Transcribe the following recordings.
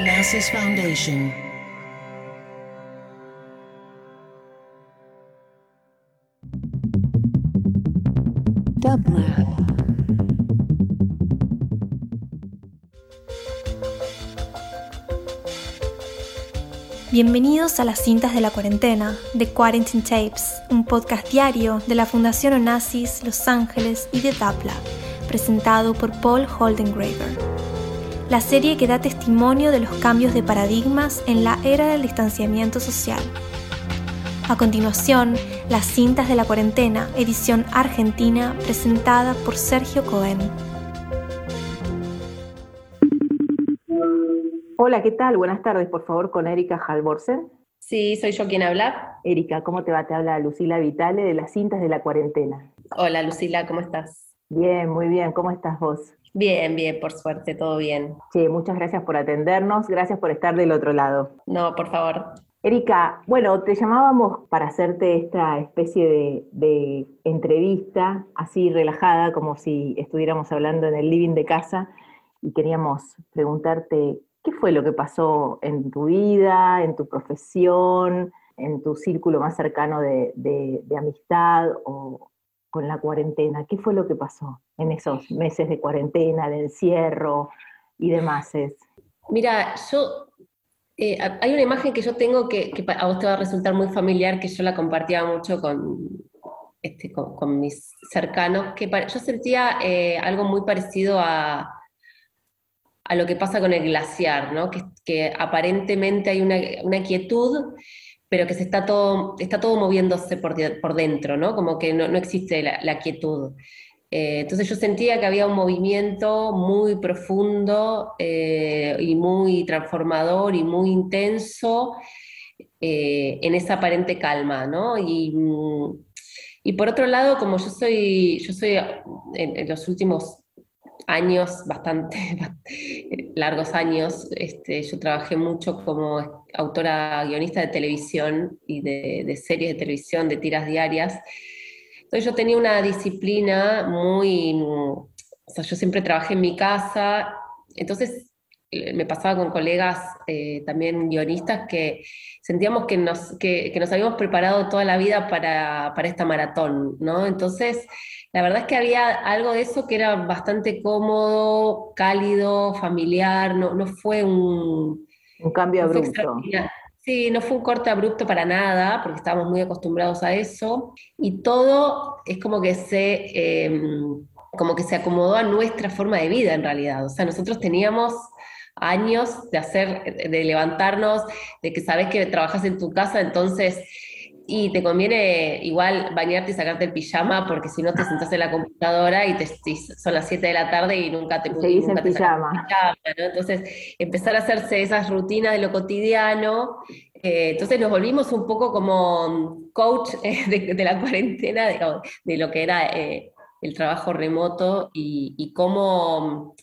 Onassis Foundation. Dublab. Bienvenidos a las cintas de la cuarentena, de Quarantine Tapes, un podcast diario de la Fundación Onassis Los Ángeles y de Dublab, presentado por Paul Holdengraver. La serie que da testimonio de los cambios de paradigmas en la era del distanciamiento social. A continuación, las cintas de la cuarentena, edición argentina, presentada por Sergio Cohen. Hola, ¿qué tal? Buenas tardes, por favor, con Erika Halvorsen. Sí, soy yo quien habla. Erika, ¿cómo te va? Te habla Lucila Vitale de las cintas de la cuarentena. Hola, Lucila, ¿cómo estás? Bien, muy bien. ¿Cómo estás vos? Bien, bien, por suerte, todo bien. Che, muchas gracias por atendernos, gracias por estar del otro lado. No, por favor. Erika, bueno, te llamábamos para hacerte esta especie de, de entrevista así relajada, como si estuviéramos hablando en el living de casa, y queríamos preguntarte ¿Qué fue lo que pasó en tu vida, en tu profesión, en tu círculo más cercano de, amistad o con la cuarentena? ¿Qué fue lo que pasó en esos meses de cuarentena, de encierro y demás? Mira, yo eh, hay una imagen que yo tengo que, a vos te va a resultar muy familiar, que yo la compartía mucho con, este, con, mis cercanos, que yo sentía eh, algo muy parecido a, a lo que pasa con el glaciar, ¿no? que, aparentemente hay una, quietud, pero que se está, todo, está todo moviéndose por, por dentro, ¿no? como que no, existe la, quietud. Eh, entonces yo sentía que había un movimiento muy profundo eh, y muy transformador y muy intenso eh, en esa aparente calma, ¿no? Y, y, por otro lado, como yo soy, yo soy en los últimos años, bastante largos años, este, yo trabajé mucho como autora guionista de televisión y de, series de televisión, de tiras diarias. Entonces yo tenía una disciplina muy, o sea, yo siempre trabajé en mi casa, entonces eh, me pasaba con colegas eh, también guionistas que sentíamos que nos, que, nos habíamos preparado toda la vida para, para esta maratón, ¿no? Entonces la verdad es que había algo de eso que era bastante cómodo, cálido, familiar, no, no fue un... Un cambio abrupto. Sí, no fue un corte abrupto para nada, porque estábamos muy acostumbrados a eso, y todo es como que se, em, como que se acomodó a nuestra forma de vida en realidad. O sea, nosotros teníamos años de hacer, de levantarnos, de que sabes que trabajas en tu casa, entonces y te conviene igual bañarte y sacarte el pijama porque si no te sentás en la computadora y, te, son las 7 de la tarde y nunca te Seguís en pijama. Entonces, empezar a hacerse esas rutinas de lo cotidiano. Eh, entonces nos volvimos un poco como coach eh, de, la cuarentena, de, lo que era eh, el trabajo remoto y, y cómo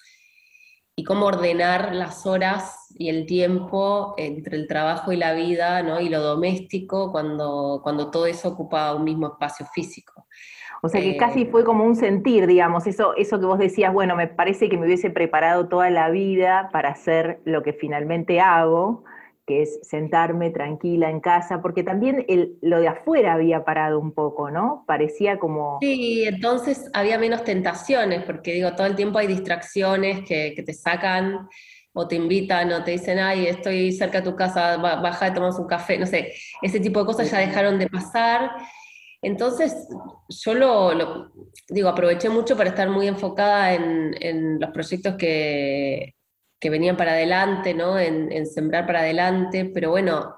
y cómo ordenar las horas y el tiempo entre el trabajo y la vida, ¿no? Y lo doméstico cuando, cuando todo eso ocupa un mismo espacio físico. O sea que casi eh, fue como un sentir, digamos, eso, eso que vos decías, bueno, me parece que me hubiese preparado toda la vida para hacer lo que finalmente hago, que es sentarme tranquila en casa, porque también el, lo de afuera había parado un poco, ¿no? Parecía como... Sí, entonces había menos tentaciones, porque digo, todo el tiempo hay distracciones que, te sacan o te invitan o te dicen, ay, estoy cerca de tu casa, baja y tomamos un café, no sé, ese tipo de cosas ya dejaron de pasar. Entonces, yo lo, digo, aproveché mucho para estar muy enfocada en, en los proyectos que, que venían para adelante, ¿no? En, sembrar para adelante, pero bueno,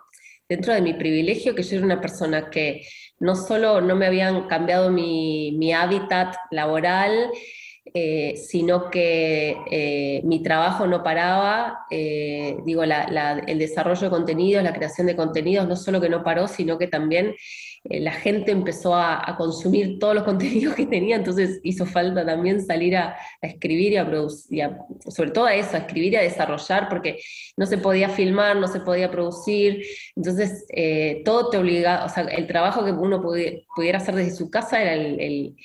dentro de mi privilegio, que yo era una persona que no solo no me habían cambiado mi, hábitat laboral, eh, sino que eh, mi trabajo no paraba, eh, digo, el desarrollo de contenidos, la creación de contenidos, no solo que no paró, sino que también eh, la gente empezó a, consumir todos los contenidos que tenía, entonces hizo falta también salir a, escribir y a producir, sobre todo a eso, a escribir y a desarrollar, porque no se podía filmar, no se podía producir, entonces eh, todo te obligaba, o sea, el trabajo que uno pudiera hacer desde su casa era el,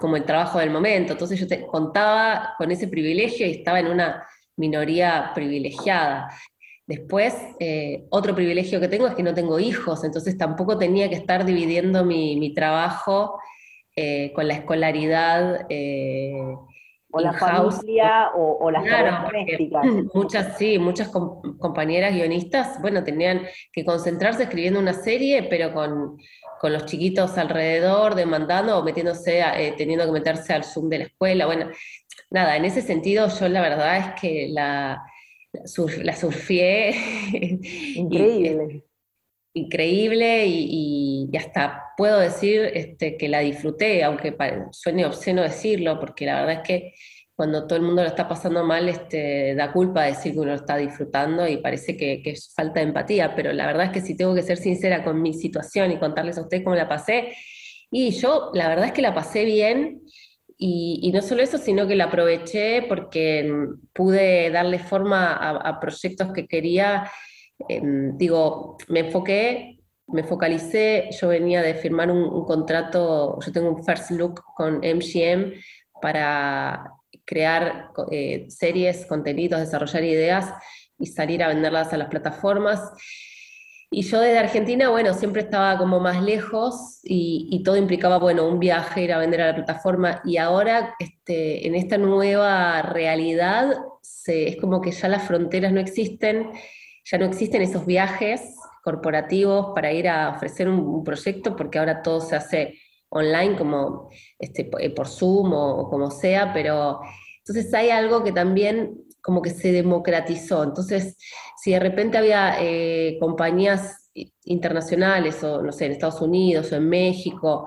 como el trabajo del momento, entonces yo te contaba con ese privilegio y estaba en una minoría privilegiada. Después, eh, otro privilegio que tengo es que no tengo hijos, entonces tampoco tenía que estar dividiendo mi, trabajo eh, con la escolaridad. Eh, o la familia o, las claro, domésticas. Muchas, sí, muchas compañeras guionistas, bueno, tenían que concentrarse escribiendo una serie, pero con, los chiquitos alrededor, demandando o metiéndose, teniendo que meterse al Zoom de la escuela. Bueno, nada, en ese sentido yo la verdad es que la, la surfié. Increíble. increíble y, hasta puedo decir este, que la disfruté, aunque suene obsceno decirlo, porque la verdad es que cuando todo el mundo lo está pasando mal, este, da culpa decir que uno lo está disfrutando y parece que, que, es falta de empatía, pero la verdad es que si tengo que ser sincera con mi situación y contarles a ustedes cómo la pasé, y yo la verdad es que la pasé bien, y, no solo eso, sino que la aproveché porque mm, pude darle forma a, proyectos que quería. Em, digo, me enfoqué, me focalicé, yo venía de firmar un, contrato, yo tengo un first look con MGM para crear eh, series, contenidos, desarrollar ideas y salir a venderlas a las plataformas. Y yo desde Argentina, bueno, siempre estaba como más lejos y, todo implicaba, bueno, un viaje, ir a vender a la plataforma. Y ahora, este, en esta nueva realidad, es como que ya las fronteras no existen, ya no existen esos viajes corporativos para ir a ofrecer un, proyecto, porque ahora todo se hace online, como este, por Zoom o como sea, pero entonces hay algo que también como que se democratizó. Entonces, si de repente había eh, compañías internacionales, o no sé, en Estados Unidos o en México,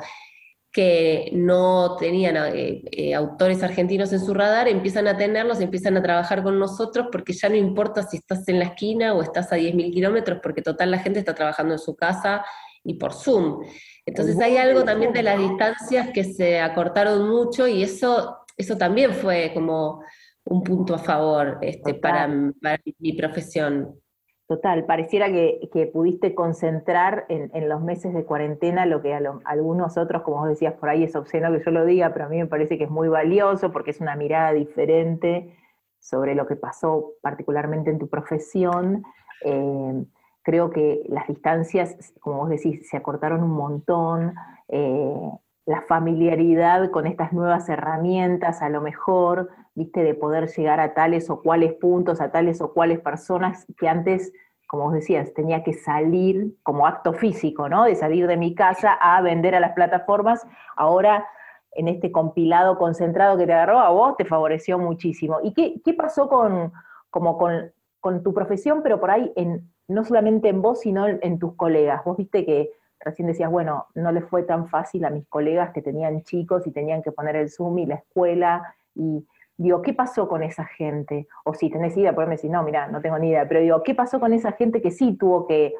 que no tenían eh, eh, autores argentinos en su radar, empiezan a tenerlos, empiezan a trabajar con nosotros, porque ya no importa si estás en la esquina o estás a 10.000 kilómetros, porque total la gente está trabajando en su casa y por Zoom. Entonces hay algo también de las distancias que se acortaron mucho y eso, eso también fue como un punto a favor este, para, mi profesión. Total, pareciera que, pudiste concentrar en, los meses de cuarentena lo que a algunos otros, como vos decías por ahí, es obsceno que yo lo diga, pero a mí me parece que es muy valioso porque es una mirada diferente sobre lo que pasó particularmente en tu profesión. Eh, creo que las distancias, como vos decís, se acortaron un montón. Eh, la familiaridad con estas nuevas herramientas, a lo mejor, viste, de poder llegar a tales o cuales puntos, a tales o cuales personas que antes, como vos decías, tenía que salir como acto físico, ¿no? De salir de mi casa a vender a las plataformas. Ahora, en este compilado concentrado que te agarró, a vos te favoreció muchísimo. ¿Y qué, pasó con, como con, con tu profesión, pero por ahí, en, no solamente en vos, sino en tus colegas? Vos viste que recién decías, bueno, no les fue tan fácil a mis colegas que tenían chicos y tenían que poner el Zoom y la escuela. Y digo, ¿qué pasó con esa gente? O si tenés idea, podés decir, no, mira, no tengo ni idea, pero digo, ¿qué pasó con esa gente que sí tuvo que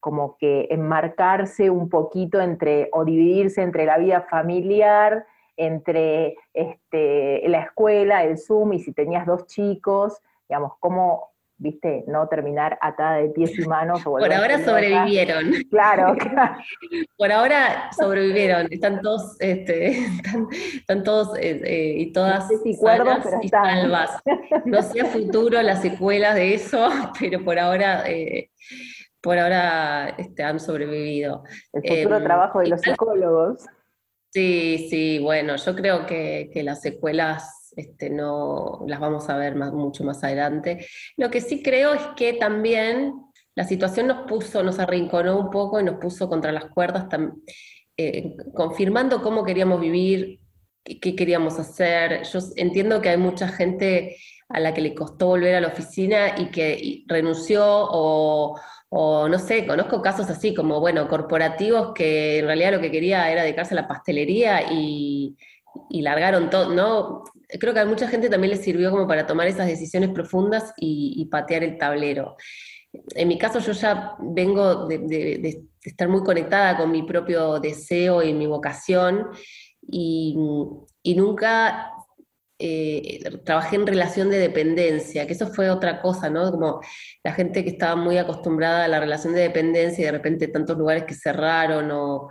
como que enmarcarse un poquito entre, o dividirse entre la vida familiar, entre este, la escuela, el Zoom, y si tenías dos chicos, digamos, ¿cómo, viste, no terminar atada de pies y manos. Por ahora sobrevivieron. Claro, Por ahora sobrevivieron, están todos, este, están, todos eh, eh, y todas no sanas y salvas. No sé a futuro las secuelas de eso, pero por ahora, eh, por ahora este, han sobrevivido. El futuro em, trabajo de los psicólogos. Sí, sí, bueno, yo creo que, que las secuelas este, no las vamos a ver mucho más adelante. Lo que sí creo es que también la situación nos puso, nos arrinconó un poco y nos puso contra las cuerdas, eh, confirmando cómo queríamos vivir, qué queríamos hacer. Yo entiendo que hay mucha gente a la que le costó volver a la oficina y que renunció o, o, no sé, conozco casos así como, bueno, corporativos que en realidad lo que quería era dedicarse a la pastelería y, y largaron todo, ¿no? Creo que a mucha gente también le sirvió como para tomar esas decisiones profundas y, patear el tablero. En mi caso yo ya vengo de, estar muy conectada con mi propio deseo y mi vocación y, nunca eh, trabajé en relación de dependencia, que eso fue otra cosa, ¿no? Como la gente que estaba muy acostumbrada a la relación de dependencia y de repente tantos lugares que cerraron o,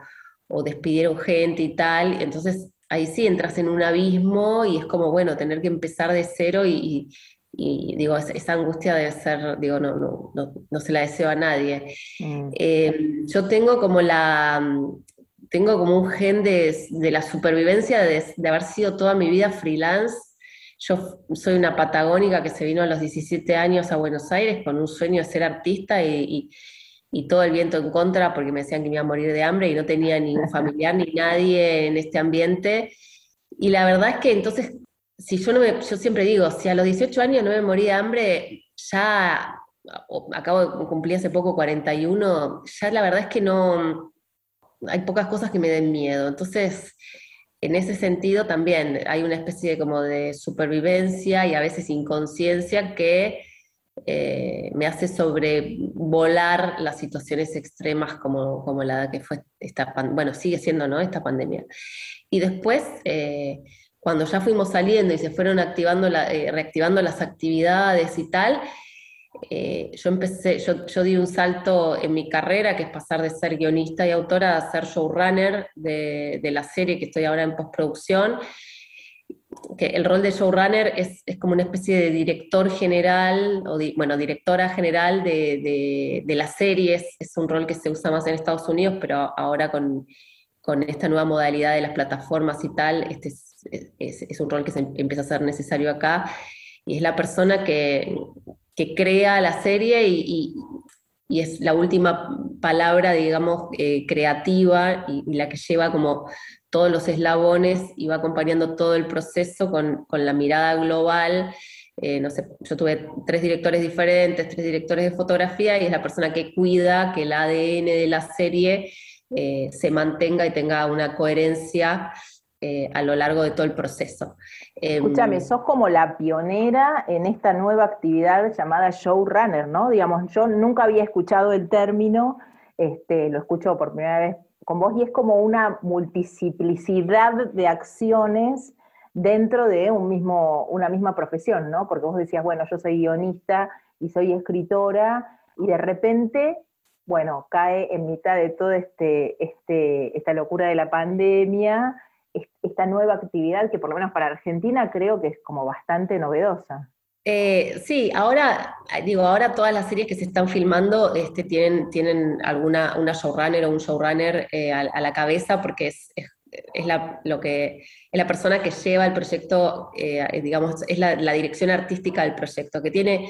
o despidieron gente y tal, entonces ahí sí entras en un abismo y es como, bueno, tener que empezar de cero y, y digo, esa angustia debe ser, digo, no, no, no, se la deseo a nadie. Mm. Eh, yo tengo como la, tengo como un gen de, la supervivencia de, haber sido toda mi vida freelance. Yo soy una patagónica que se vino a los 17 años a Buenos Aires con un sueño de ser artista y, y todo el viento en contra porque me decían que me iba a morir de hambre y no tenía ni un familiar ni nadie en este ambiente. Y la verdad es que entonces si yo no me, yo siempre digo, si a los 18 años no me morí de hambre, ya acabo de cumplir hace poco 41, ya la verdad es que no, hay pocas cosas que me den miedo. Entonces, en ese sentido también hay una especie de como de supervivencia y a veces inconsciencia que eh, me hace sobrevolar las situaciones extremas como, como la que fue esta, bueno, sigue siendo, ¿no? Esta pandemia. Y después, eh, cuando ya fuimos saliendo y se fueron activando eh, reactivando las actividades y tal, yo empecé, yo, di un salto en mi carrera, que es pasar de ser guionista y autora a ser showrunner de, de la serie que estoy ahora en postproducción. Que el rol de showrunner es, es como una especie de director general, o bueno, directora general de, de, las series. Es un rol que se usa más en Estados Unidos, pero ahora con, con esta nueva modalidad de las plataformas y tal, este es es, un rol que se empieza a ser necesario acá, y es la persona que, crea la serie y, es la última palabra, digamos, eh, creativa y, la que lleva como todos los eslabones y va acompañando todo el proceso con, la mirada global. Eh, no sé, yo tuve tres directores diferentes, tres directores de fotografía y es la persona que cuida que el ADN de la serie eh, se mantenga y tenga una coherencia eh, a lo largo de todo el proceso. Escúchame, em, sos como la pionera en esta nueva actividad llamada showrunner, ¿no? Digamos, yo nunca había escuchado el término, este, lo escucho por primera vez con vos y es como una multiplicidad de acciones dentro de un mismo, una misma profesión, ¿no? Porque vos decías, bueno, yo soy guionista y soy escritora y de repente bueno, cae en mitad de toda este, este, esta locura de la pandemia, esta nueva actividad que por lo menos para Argentina creo que es como bastante novedosa. Eh, sí, ahora, digo, ahora todas las series que se están filmando este, tienen, tienen alguna, una showrunner o un showrunner eh, a, la cabeza porque es, es, la, lo que, es la persona que lleva el proyecto, eh, digamos, es la, dirección artística del proyecto, que tiene,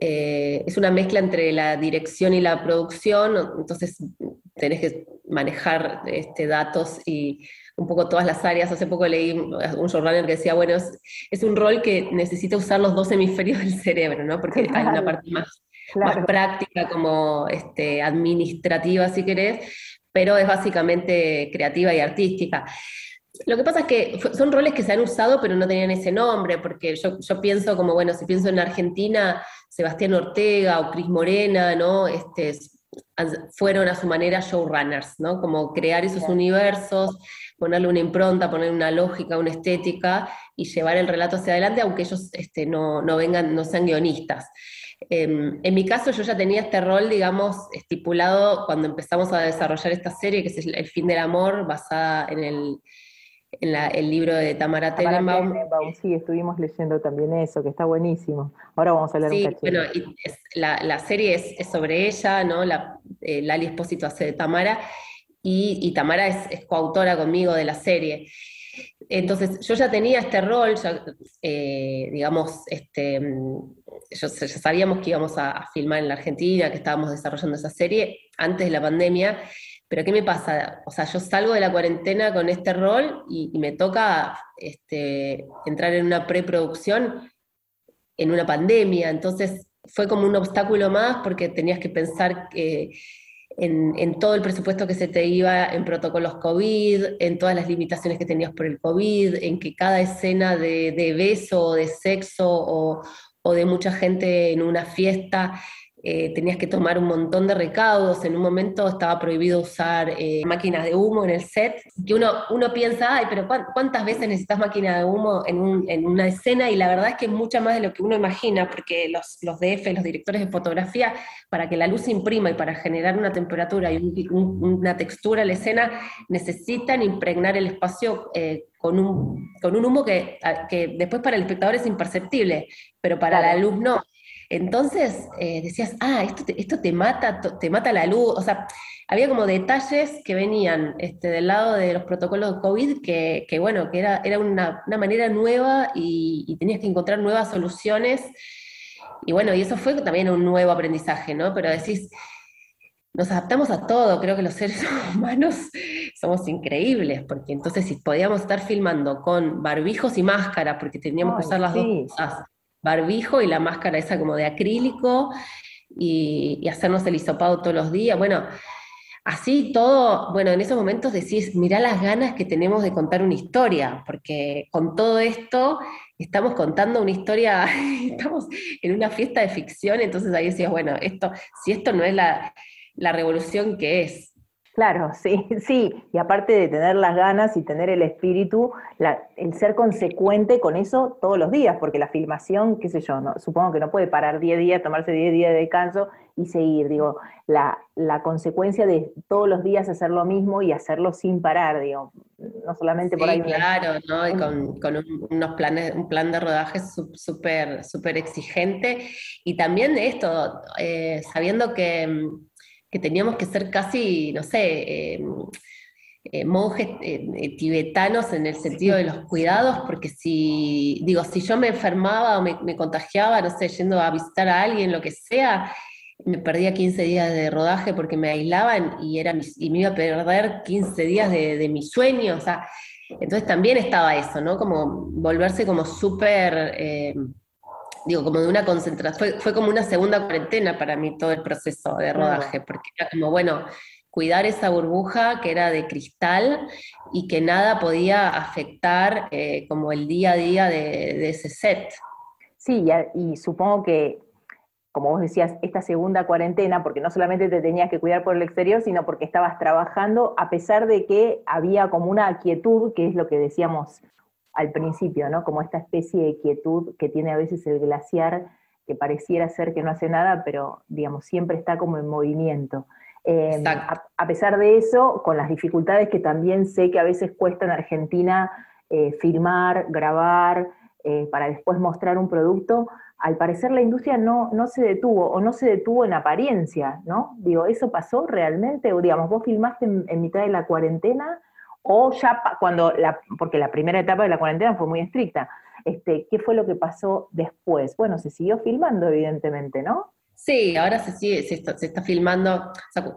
es una mezcla entre la dirección y la producción, entonces tenés que manejar este, datos y un poco todas las áreas. Hace poco leí un showrunner que decía, bueno, es, un rol que necesita usar los dos hemisferios del cerebro, ¿no? Porque hay una parte más, más práctica, como este, administrativa, si querés, pero es básicamente creativa y artística. Lo que pasa es que son roles que se han usado, pero no tenían ese nombre, porque yo, yo pienso como, bueno, si pienso en Argentina, Sebastián Ortega o Cris Morena, ¿no? Este, fueron a su manera showrunners, ¿no? Como crear esos universos, ponerle una impronta, poner una lógica, una estética y llevar el relato hacia adelante, aunque ellos este, no, vengan, no sean guionistas. Em, en mi caso yo ya tenía este rol, digamos, estipulado cuando empezamos a desarrollar esta serie, que es El fin del amor, basada en el, el libro de Tamara, Tenenbaum. Sí, estuvimos leyendo también eso, que está buenísimo. Ahora vamos a leer un cachito. Bueno, y la, serie es, sobre ella, ¿no? La, eh, Lali Espósito hace de Tamara, y, Tamara es, coautora conmigo de la serie. Entonces, yo ya tenía este rol, eh, digamos, este, ya sabíamos que íbamos a, filmar en la Argentina, que estábamos desarrollando esa serie antes de la pandemia, pero ¿qué me pasa? O sea, yo salgo de la cuarentena con este rol y, me toca este, entrar en una preproducción en una pandemia, entonces fue como un obstáculo más porque tenías que pensar que en, todo el presupuesto que se te iba en protocolos COVID, en todas las limitaciones que tenías por el COVID, en que cada escena de, beso o de sexo o, de mucha gente en una fiesta eh, tenías que tomar un montón de recaudos, en un momento estaba prohibido usar eh, máquinas de humo en el set, que uno, uno piensa, ay, pero ¿cuántas veces necesitas máquina de humo en, una escena? Y la verdad es que es mucha más de lo que uno imagina, porque los, los DF, los directores de fotografía, para que la luz se imprima y para generar una temperatura y una textura en la escena, necesitan impregnar el espacio eh, con, un, con un humo que, que después para el espectador es imperceptible, pero para la luz no. Entonces eh, decías, ah, esto te, esto te mata, te mata la luz. O sea, había como detalles que venían este, del lado de los protocolos de COVID que, bueno, que era, era una, manera nueva y, tenías que encontrar nuevas soluciones. Y bueno, y eso fue también un nuevo aprendizaje, ¿no? Pero decís, nos adaptamos a todo, creo que los seres humanos somos increíbles, porque entonces si podíamos estar filmando con barbijos y máscara, porque teníamos que usar las dos cosas, barbijo y la máscara esa como de acrílico y, hacernos el hisopado todos los días. Bueno, así todo, bueno, en esos momentos decís, mirá las ganas que tenemos de contar una historia, porque con todo esto estamos contando una historia, estamos en una fiesta de ficción, entonces ahí decías, bueno, esto, si esto no es la, la revolución que es, Claro, sí, sí. Y aparte de tener las ganas y tener el espíritu, el ser consecuente con eso todos los días, porque la filmación, qué sé yo, no, supongo que no puede parar 10 días, tomarse 10 días de descanso y seguir. Digo, la, consecuencia de todos los días hacer lo mismo y hacerlo sin parar, digo, no solamente por ahí. Claro, ¿no? Y con, unos planes, un plan de rodaje súper, súper exigente. Y también de esto, eh, sabiendo que que teníamos que ser casi, no sé, eh, eh, monjes eh, tibetanos en el sentido de los cuidados, porque si, digo, si yo me enfermaba o me, contagiaba, no sé, yendo a visitar a alguien, lo que sea, me perdía 15 días de rodaje porque me aislaban y, era, y me iba a perder 15 días de, de mi sueño, o sea, entonces también estaba eso, ¿no? Como volverse como súper digo, como de una concentración, fue, como una segunda cuarentena para mí todo el proceso de rodaje, porque era como, bueno, cuidar esa burbuja que era de cristal y que nada podía afectar eh, como el día a día de, ese set. Sí, y, supongo que, como vos decías, esta segunda cuarentena, porque no solamente te tenías que cuidar por el exterior, sino porque estabas trabajando, a pesar de que había como una quietud, que es lo que decíamos al principio, ¿no? Como esta especie de quietud que tiene a veces el glaciar, que pareciera ser que no hace nada, pero digamos, siempre está como en movimiento. Em, a, pesar de eso, con las dificultades que también sé que a veces cuesta en Argentina eh, filmar, grabar, eh, para después mostrar un producto, al parecer la industria no, no se detuvo, o no se detuvo en apariencia, ¿no? Digo, ¿eso pasó realmente? O digamos, vos filmaste en mitad de la cuarentena o ya cuando, la, porque la primera etapa de la cuarentena fue muy estricta, este, ¿qué fue lo que pasó después? Bueno, se siguió filmando, evidentemente, ¿no? Sí, ahora se sigue, se está, filmando.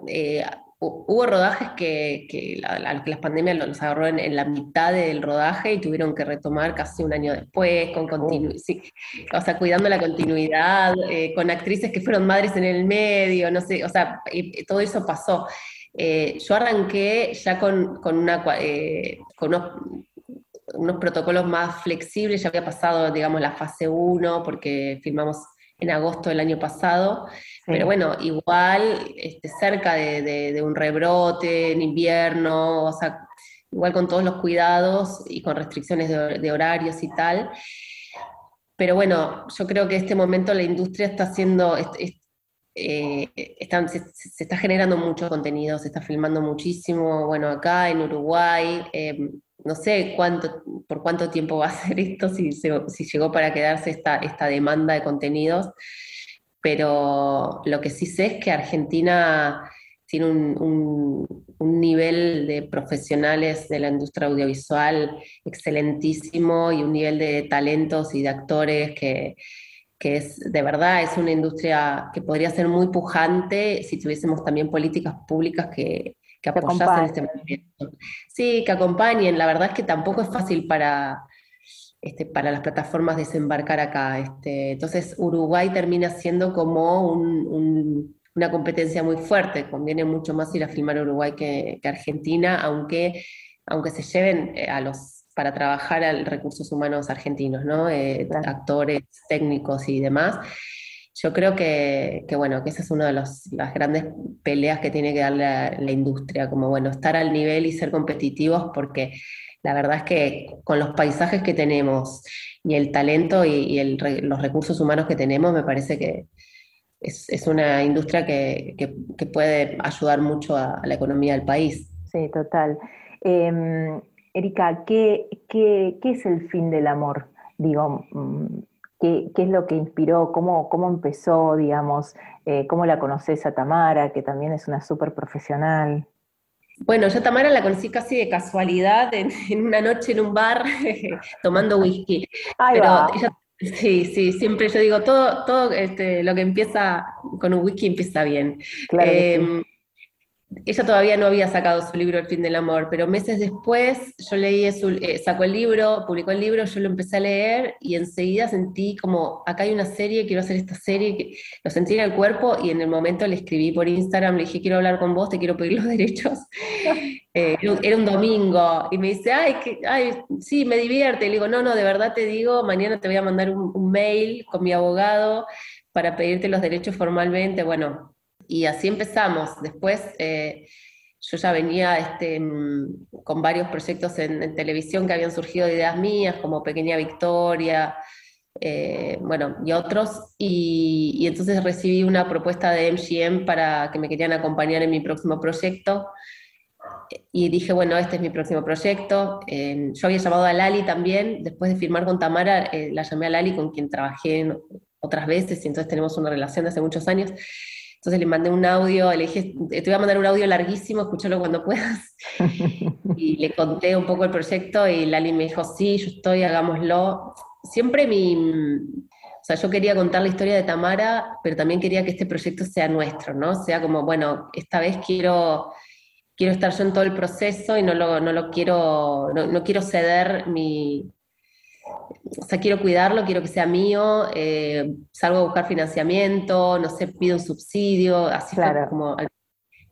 Eh, hubo rodajes que, que, la, las pandemias los agarró en, la mitad del rodaje y tuvieron que retomar casi un año después, con continuidad, o sea, cuidando la continuidad, eh, con actrices que fueron madres en el medio, no sé, o sea, todo eso pasó. Eh, yo arranqué ya con, una, eh, con unos, protocolos más flexibles, ya había pasado, digamos, la fase 1, porque firmamos en agosto del año pasado, pero bueno, igual este, cerca de, un rebrote en invierno, o sea, igual con todos los cuidados y con restricciones de, horarios y tal. Pero bueno, yo creo que este momento la industria está haciendo, eh, se, está generando mucho contenido, se está filmando muchísimo, bueno, acá en Uruguay, eh, no sé cuánto, por cuánto tiempo va a ser esto, si, si llegó para quedarse esta, esta demanda de contenidos, pero lo que sí sé es que Argentina tiene un, un, nivel de profesionales de la industria audiovisual excelentísimo y un nivel de talentos y de actores que, que es de verdad es una industria que podría ser muy pujante si tuviésemos también políticas públicas que, que apoyasen este movimiento. Sí, que acompañen. La verdad es que tampoco es fácil para, este, para las plataformas desembarcar acá. Este, entonces Uruguay termina siendo como una competencia muy fuerte. Conviene mucho más ir a filmar a Uruguay que, que Argentina, aunque, aunque se lleven eh, a los para trabajar a recursos humanos argentinos, ¿no? Eh, actores, técnicos y demás. yo creo que, bueno, que esa es una de las grandes peleas que tiene que dar la, la, industria, como bueno, estar al nivel y ser competitivos, porque la verdad es que con los paisajes que tenemos y el talento y, los recursos humanos que tenemos, me parece que es, una industria que, puede ayudar mucho a, la economía del país. Sí, total. Em, Erika, ¿qué, es el fin del amor? Digo, mm, ¿qué, es lo que inspiró? ¿Cómo, cómo empezó, digamos? Eh, ¿Cómo la conoces a Tamara, que también es una súper profesional? Bueno, yo Tamara la conocí casi de casualidad en, una noche en un bar tomando whisky. Pero sí, sí, siempre yo digo, todo, todo este, lo que empieza con un whisky empieza bien. Claro ella todavía no había sacado su libro El fin del amor, pero meses después yo leí, su, eh, sacó el libro, publicó el libro, yo lo empecé a leer y enseguida sentí como, acá hay una serie, quiero hacer esta serie, lo sentí en el cuerpo y en el momento le escribí por Instagram, le dije, quiero hablar con vos, te quiero pedir los derechos. Eh, era un domingo y me dice, ay, que, ay, sí, me divierte. le digo, no, no, de verdad te digo, mañana te voy a mandar un, un mail con mi abogado para pedirte los derechos formalmente. Bueno, y así empezamos. Después eh, yo ya venía este, con varios proyectos en, televisión que habían surgido de ideas mías, como Pequeña Victoria, eh, bueno, y otros, y, entonces recibí una propuesta de MGM para que me querían acompañar en mi próximo proyecto. Y dije, bueno, este es mi próximo proyecto. yo había llamado a Lali también, después de firmar con Tamara, eh, la llamé a Lali, con quien trabajé otras veces, y entonces tenemos una relación de hace muchos años. Entonces le mandé un audio, le dije, te voy a mandar un audio larguísimo, escúchalo cuando puedas. y le conté un poco el proyecto y Lali me dijo, sí, yo estoy, hagámoslo. Siempre mi, o sea, yo quería contar la historia de Tamara, pero también quería que este proyecto sea nuestro, ¿no? Sea como, bueno, esta vez quiero, quiero estar yo en todo el proceso y no lo, no lo quiero, no, no quiero ceder mi, o sea, quiero cuidarlo, quiero que sea mío, eh, salgo a buscar financiamiento, no sé, pido un subsidio, así fue como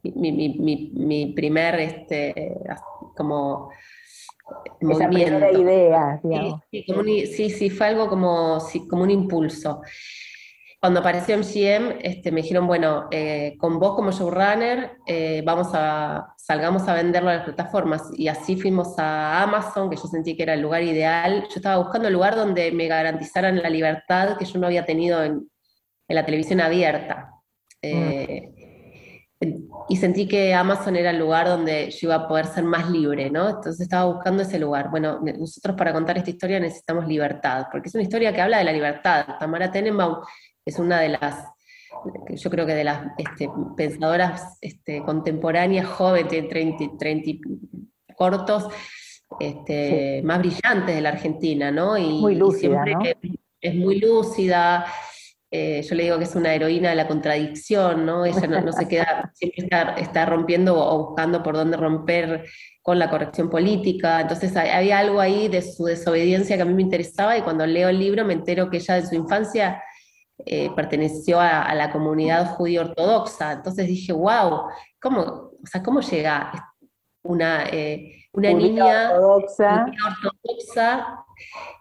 mi, primer, este, como movimiento. Idea, digamos. Sí, sí, fue algo como, como un impulso. Cuando apareció MGM, este, me dijeron, bueno, eh, con vos como showrunner, eh, vamos a, salgamos a venderlo a las plataformas. Y así fuimos a Amazon, que yo sentí que era el lugar ideal. Yo estaba buscando el lugar donde me garantizaran la libertad que yo no había tenido en, la televisión abierta. Eh, y sentí que Amazon era el lugar donde yo iba a poder ser más libre, ¿no? Entonces estaba buscando ese lugar. Bueno, nosotros para contar esta historia necesitamos libertad, porque es una historia que habla de la libertad. Tamara Tenenbaum es una de las, yo creo que de las este, pensadoras este, contemporáneas, jóvenes, de 30, cortos, este, más brillantes de la Argentina, ¿no? Y, muy lúcida, ¿no? es muy lúcida. Eh, yo le digo que es una heroína de la contradicción, ¿no? Ella no, se queda, siempre está, está, rompiendo o buscando por dónde romper con la corrección política. Entonces había algo ahí de su desobediencia que a mí me interesaba y cuando leo el libro me entero que ella de su infancia eh, perteneció a, la comunidad judío ortodoxa. Entonces dije, wow, ¿cómo, o sea, ¿cómo llega una, eh, una niña ortodoxa,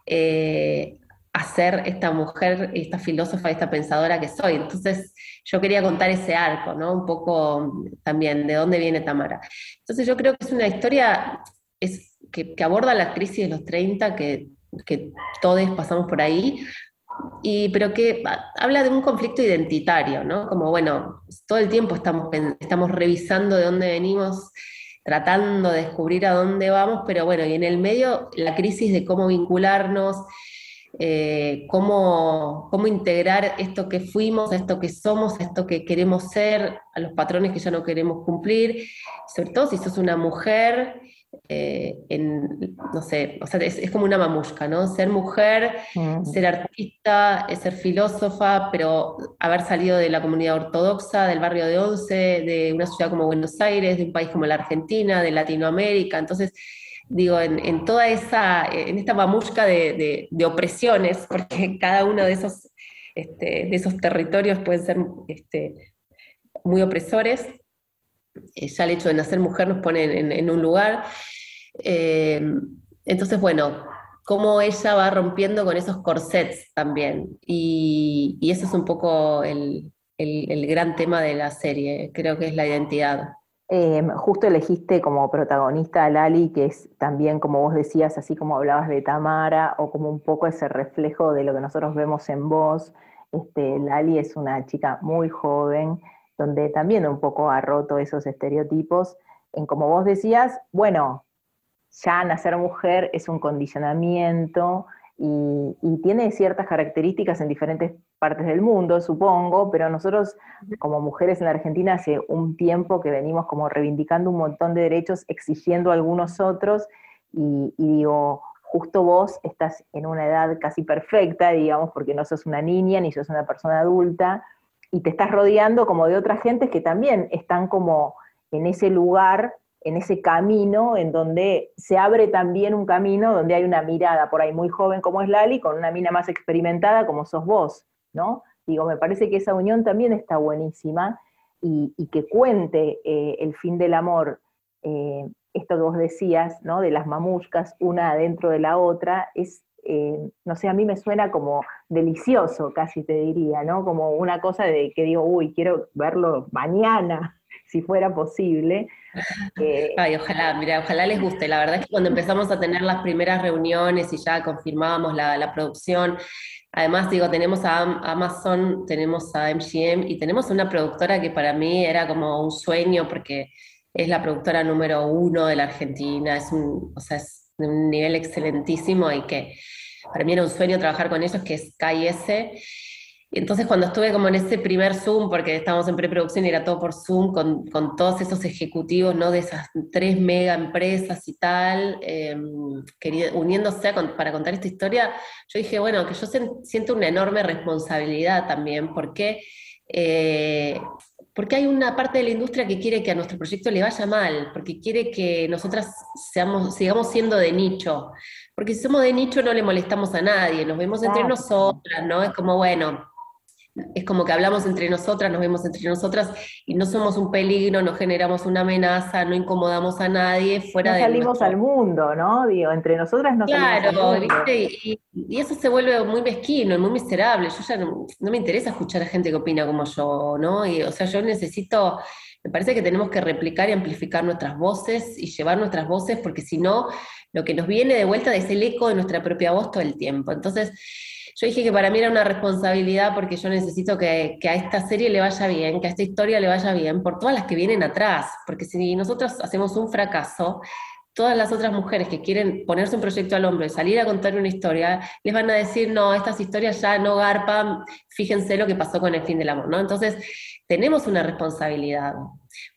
eh, a ser esta mujer, esta filósofa, esta pensadora que soy? Entonces yo quería contar ese arco, ¿no? Un poco también de dónde viene Tamara. Entonces yo creo que es una historia es, que, aborda la crisis de los 30, que, que todos pasamos por ahí, y, pero que habla de un conflicto identitario, ¿no? Como, bueno, todo el tiempo estamos, estamos revisando de dónde venimos, tratando de descubrir a dónde vamos, pero bueno, y en el medio la crisis de cómo vincularnos, eh, cómo, cómo integrar esto que fuimos, esto que somos, esto que queremos ser, a los patrones que ya no queremos cumplir, sobre todo si sos una mujer eh, en, no sé, o sea, es, como una mamusca, ¿no? Ser mujer, mm. ser artista, ser filósofa, pero haber salido de la comunidad ortodoxa, del barrio de Once, de una ciudad como Buenos Aires, de un país como la Argentina, de Latinoamérica. Entonces, digo, en, toda esa, en esta mamusca de, opresiones, porque cada uno de esos, este, de esos territorios pueden ser este, muy opresores, eh, ya el hecho de nacer mujer nos pone en, un lugar. Eh, entonces, bueno, cómo ella va rompiendo con esos corsets también. Y, eso es un poco el, gran tema de la serie, creo que es la identidad. Em, justo elegiste como protagonista a Lali, que es también, como vos decías, así como hablabas de Tamara, o como un poco ese reflejo de lo que nosotros vemos en vos. Este, Lali es una chica muy joven, donde también un poco ha roto esos estereotipos, en como vos decías, bueno, ya nacer mujer es un condicionamiento y, tiene ciertas características en diferentes partes del mundo, supongo, pero nosotros como mujeres en la Argentina hace un tiempo que venimos como reivindicando un montón de derechos, exigiendo algunos otros, y, digo, justo vos estás en una edad casi perfecta, digamos, porque no sos una niña ni sos una persona adulta, y te estás rodeando como de otras gentes que también están como en ese lugar en ese camino en donde se abre también un camino donde hay una mirada por ahí muy joven como es Lali, con una mina más experimentada como sos vos, ¿no? Digo, me parece que esa unión también está buenísima y, que cuente eh, el fin del amor, eh, esto que vos decías, ¿no? De las mamushkas, una dentro de la otra, es, eh, no sé, a mí me suena como delicioso, casi te diría, ¿no? Como una cosa de que digo, uy, quiero verlo mañana, si fuera posible. Eh, Ay, ojalá, mira, ojalá les guste. La verdad es que cuando empezamos a tener las primeras reuniones y ya confirmábamos la, producción, además digo, tenemos a Amazon, tenemos a MGM y tenemos una productora que para mí era como un sueño porque es la productora número uno de la Argentina, es un, o sea, es de un nivel excelentísimo y que para mí era un sueño trabajar con ellos, que es KS. Entonces cuando estuve como en ese primer Zoom, porque estábamos en preproducción y era todo por Zoom, con, con todos esos ejecutivos ¿no? de esas tres mega empresas y tal, eh, uniéndose para contar esta historia, yo dije, bueno, que yo siento una enorme responsabilidad también, porque, eh, porque hay una parte de la industria que quiere que a nuestro proyecto le vaya mal, porque quiere que nosotras seamos, sigamos siendo de nicho. Porque si somos de nicho no le molestamos a nadie, nos vemos entre nosotras, ¿no? Es como, bueno, es como que hablamos entre nosotras, nos vemos entre nosotras y no somos un peligro, no generamos una amenaza, no incomodamos a nadie fuera no salimos al mundo, ¿no? Digo, entre nosotras no salimos al mundo. Y, y, eso se vuelve muy mezquino y muy miserable. Yo ya no, me interesa escuchar a gente que opina como yo, ¿no? Y, o sea, yo necesito, me parece que tenemos que replicar y amplificar nuestras voces y llevar nuestras voces, porque si no, lo que nos viene de vuelta es el eco de nuestra propia voz todo el tiempo. Entonces, yo dije que para mí era una responsabilidad porque yo necesito que, a esta serie le vaya bien, que a esta historia le vaya bien, por todas las que vienen atrás, porque si nosotros hacemos un fracaso, todas las otras mujeres que quieren ponerse un proyecto al hombro y salir a contar una historia, les van a decir, no, estas historias ya no garpan, fíjense lo que pasó con el fin del amor, ¿no? Entonces, tenemos una responsabilidad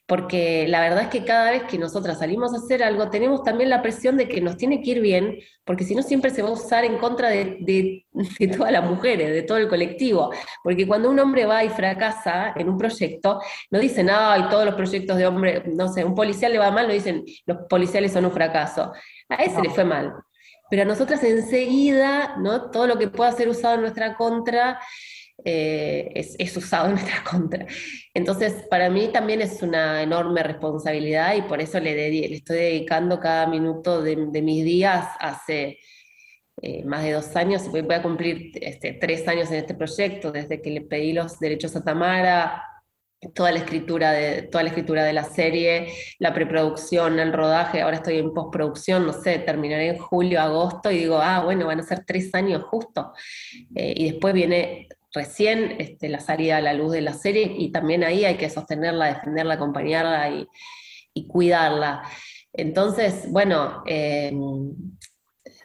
porque la verdad es que cada vez que nosotras salimos a hacer algo, tenemos también la presión de que nos tiene que ir bien, porque si no siempre se va a usar en contra de, todas las mujeres, de todo el colectivo. Porque cuando un hombre va y fracasa en un proyecto, no dicen, ay, todos los proyectos de hombre, no sé, un policial le va mal, no dicen, los policiales son un fracaso. A ese le fue mal. Pero a nosotras enseguida, ¿no? Todo lo que pueda ser usado en nuestra contra, eh, es, usado en nuestra contra. Entonces, para mí también es una enorme responsabilidad y por eso le, le estoy dedicando cada minuto de, mis días hace eh, más de dos años, voy, a cumplir este, tres años en este proyecto, desde que le pedí los derechos a Tamara, toda la escritura de, toda la, escritura de la serie, la preproducción, el rodaje, ahora estoy en postproducción, no sé, terminaré en julio, agosto y digo, ah, bueno, van a ser tres años justo. Eh, y después viene recién este, la salida a la luz de la serie y también ahí hay que sostenerla, defenderla, acompañarla y, cuidarla. Entonces, bueno, eh,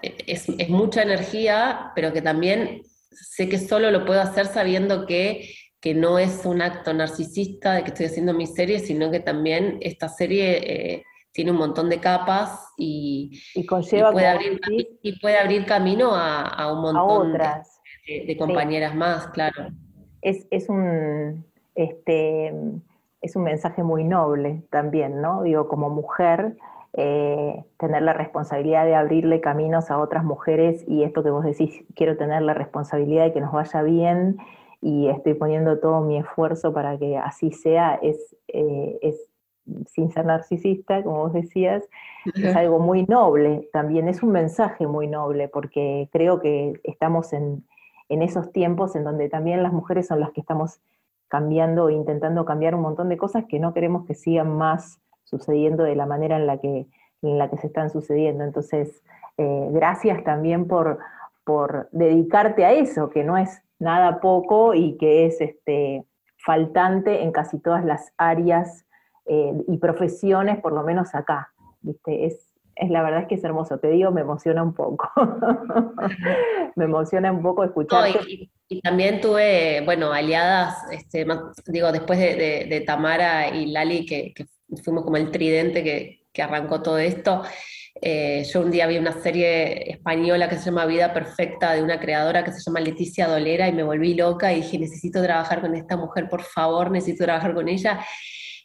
es, mucha energía, pero que también sé que solo lo puedo hacer sabiendo que, no es un acto narcisista de que estoy haciendo mi serie, sino que también esta serie... Eh, tiene un montón de capas y, puede, abrir, y puede, abrir, camino a, un montón otras de, compañeras más, claro. Es, es, un, este, es un mensaje muy noble también, ¿no? Digo, como mujer, eh, tener la responsabilidad de abrirle caminos a otras mujeres y esto que vos decís, quiero tener la responsabilidad de que nos vaya bien y estoy poniendo todo mi esfuerzo para que así sea, es, eh, es sin ser narcisista, como vos decías, es algo muy noble, también es un mensaje muy noble, porque creo que estamos en, en esos tiempos en donde también las mujeres son las que estamos cambiando e intentando cambiar un montón de cosas que no queremos que sigan más sucediendo de la manera en la que, en la que se están sucediendo. Entonces, eh, gracias también por, por dedicarte a eso, que no es nada poco y que es este, faltante en casi todas las áreas eh, y profesiones, por lo menos acá. ¿viste? Es, la verdad es que es hermoso, te digo, me emociona un poco. me emociona un poco escucharte. y, también tuve, bueno, aliadas, este, digo, después de, Tamara y Lali, que, que, fuimos como el tridente que, que arrancó todo esto. Eh, yo un día vi una serie española que se llama Vida Perfecta de una creadora que se llama Leticia Dolera y me volví loca y dije, necesito trabajar con esta mujer, por favor, necesito trabajar con ella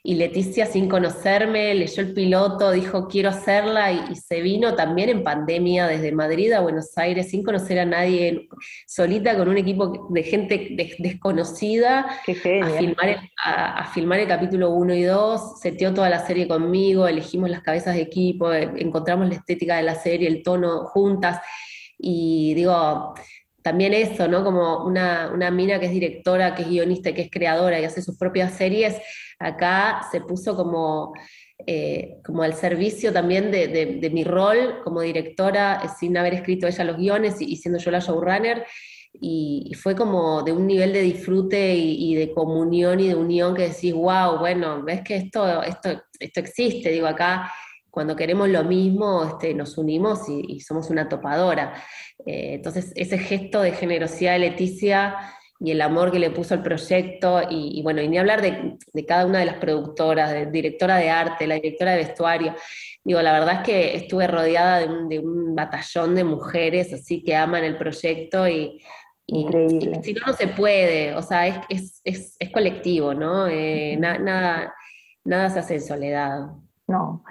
y Leticia sin conocerme leyó el piloto, dijo quiero hacerla y, se vino también en pandemia desde Madrid a Buenos Aires sin conocer a nadie, solita con un equipo de gente desconocida a filmar, el, a, filmar, el, capítulo 1 y 2, seteó toda la serie conmigo, elegimos las cabezas de equipo, eh, encontramos la estética de la serie, el tono juntas y digo también eso, ¿no? Como una, una, mina que es directora, que es guionista, que es creadora y hace sus propias series, acá se puso como, eh, como al servicio también de, mi rol como directora, eh, sin haber escrito ella los guiones y, siendo yo la showrunner. Y, fue como de un nivel de disfrute y, de comunión y de unión que decís, wow, bueno, ves que esto, esto, esto existe, digo, acá cuando queremos lo mismo, este, nos unimos y, somos una topadora. Eh, entonces, ese gesto de generosidad de Leticia y el amor que le puso al proyecto, y, bueno, y ni hablar de, cada una de las productoras, de directora de arte, la directora de vestuario. Digo, la verdad es que estuve rodeada de un, batallón de mujeres así que aman el proyecto y, Increíble. si no, no se puede, o sea, es, es, es, colectivo, ¿no? Eh, nada, nada se hace en soledad. No.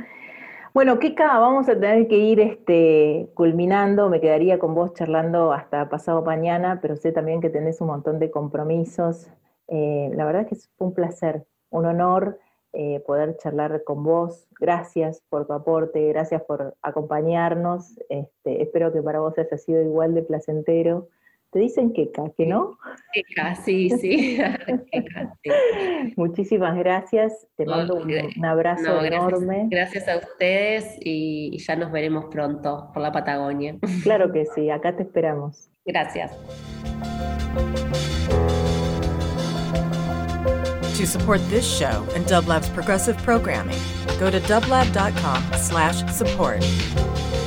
Bueno, Kika, vamos a tener que ir este, culminando. Me quedaría con vos charlando hasta pasado mañana, pero sé también que tenés un montón de compromisos. Eh, la verdad es que fue un placer, un honor eh, poder charlar con vos. Gracias por tu aporte, gracias por acompañarnos. Este, espero que para vos haya sido igual de placentero. ¿Te dicen queca, que no? Queca, sí, sí. Muchísimas gracias. Te mando un, abrazo enorme. Gracias a ustedes y ya nos veremos pronto por la Patagonia. Claro que sí, acá te esperamos. Gracias. To support this show and Dublab's progressive programming, go to dublab.com/support.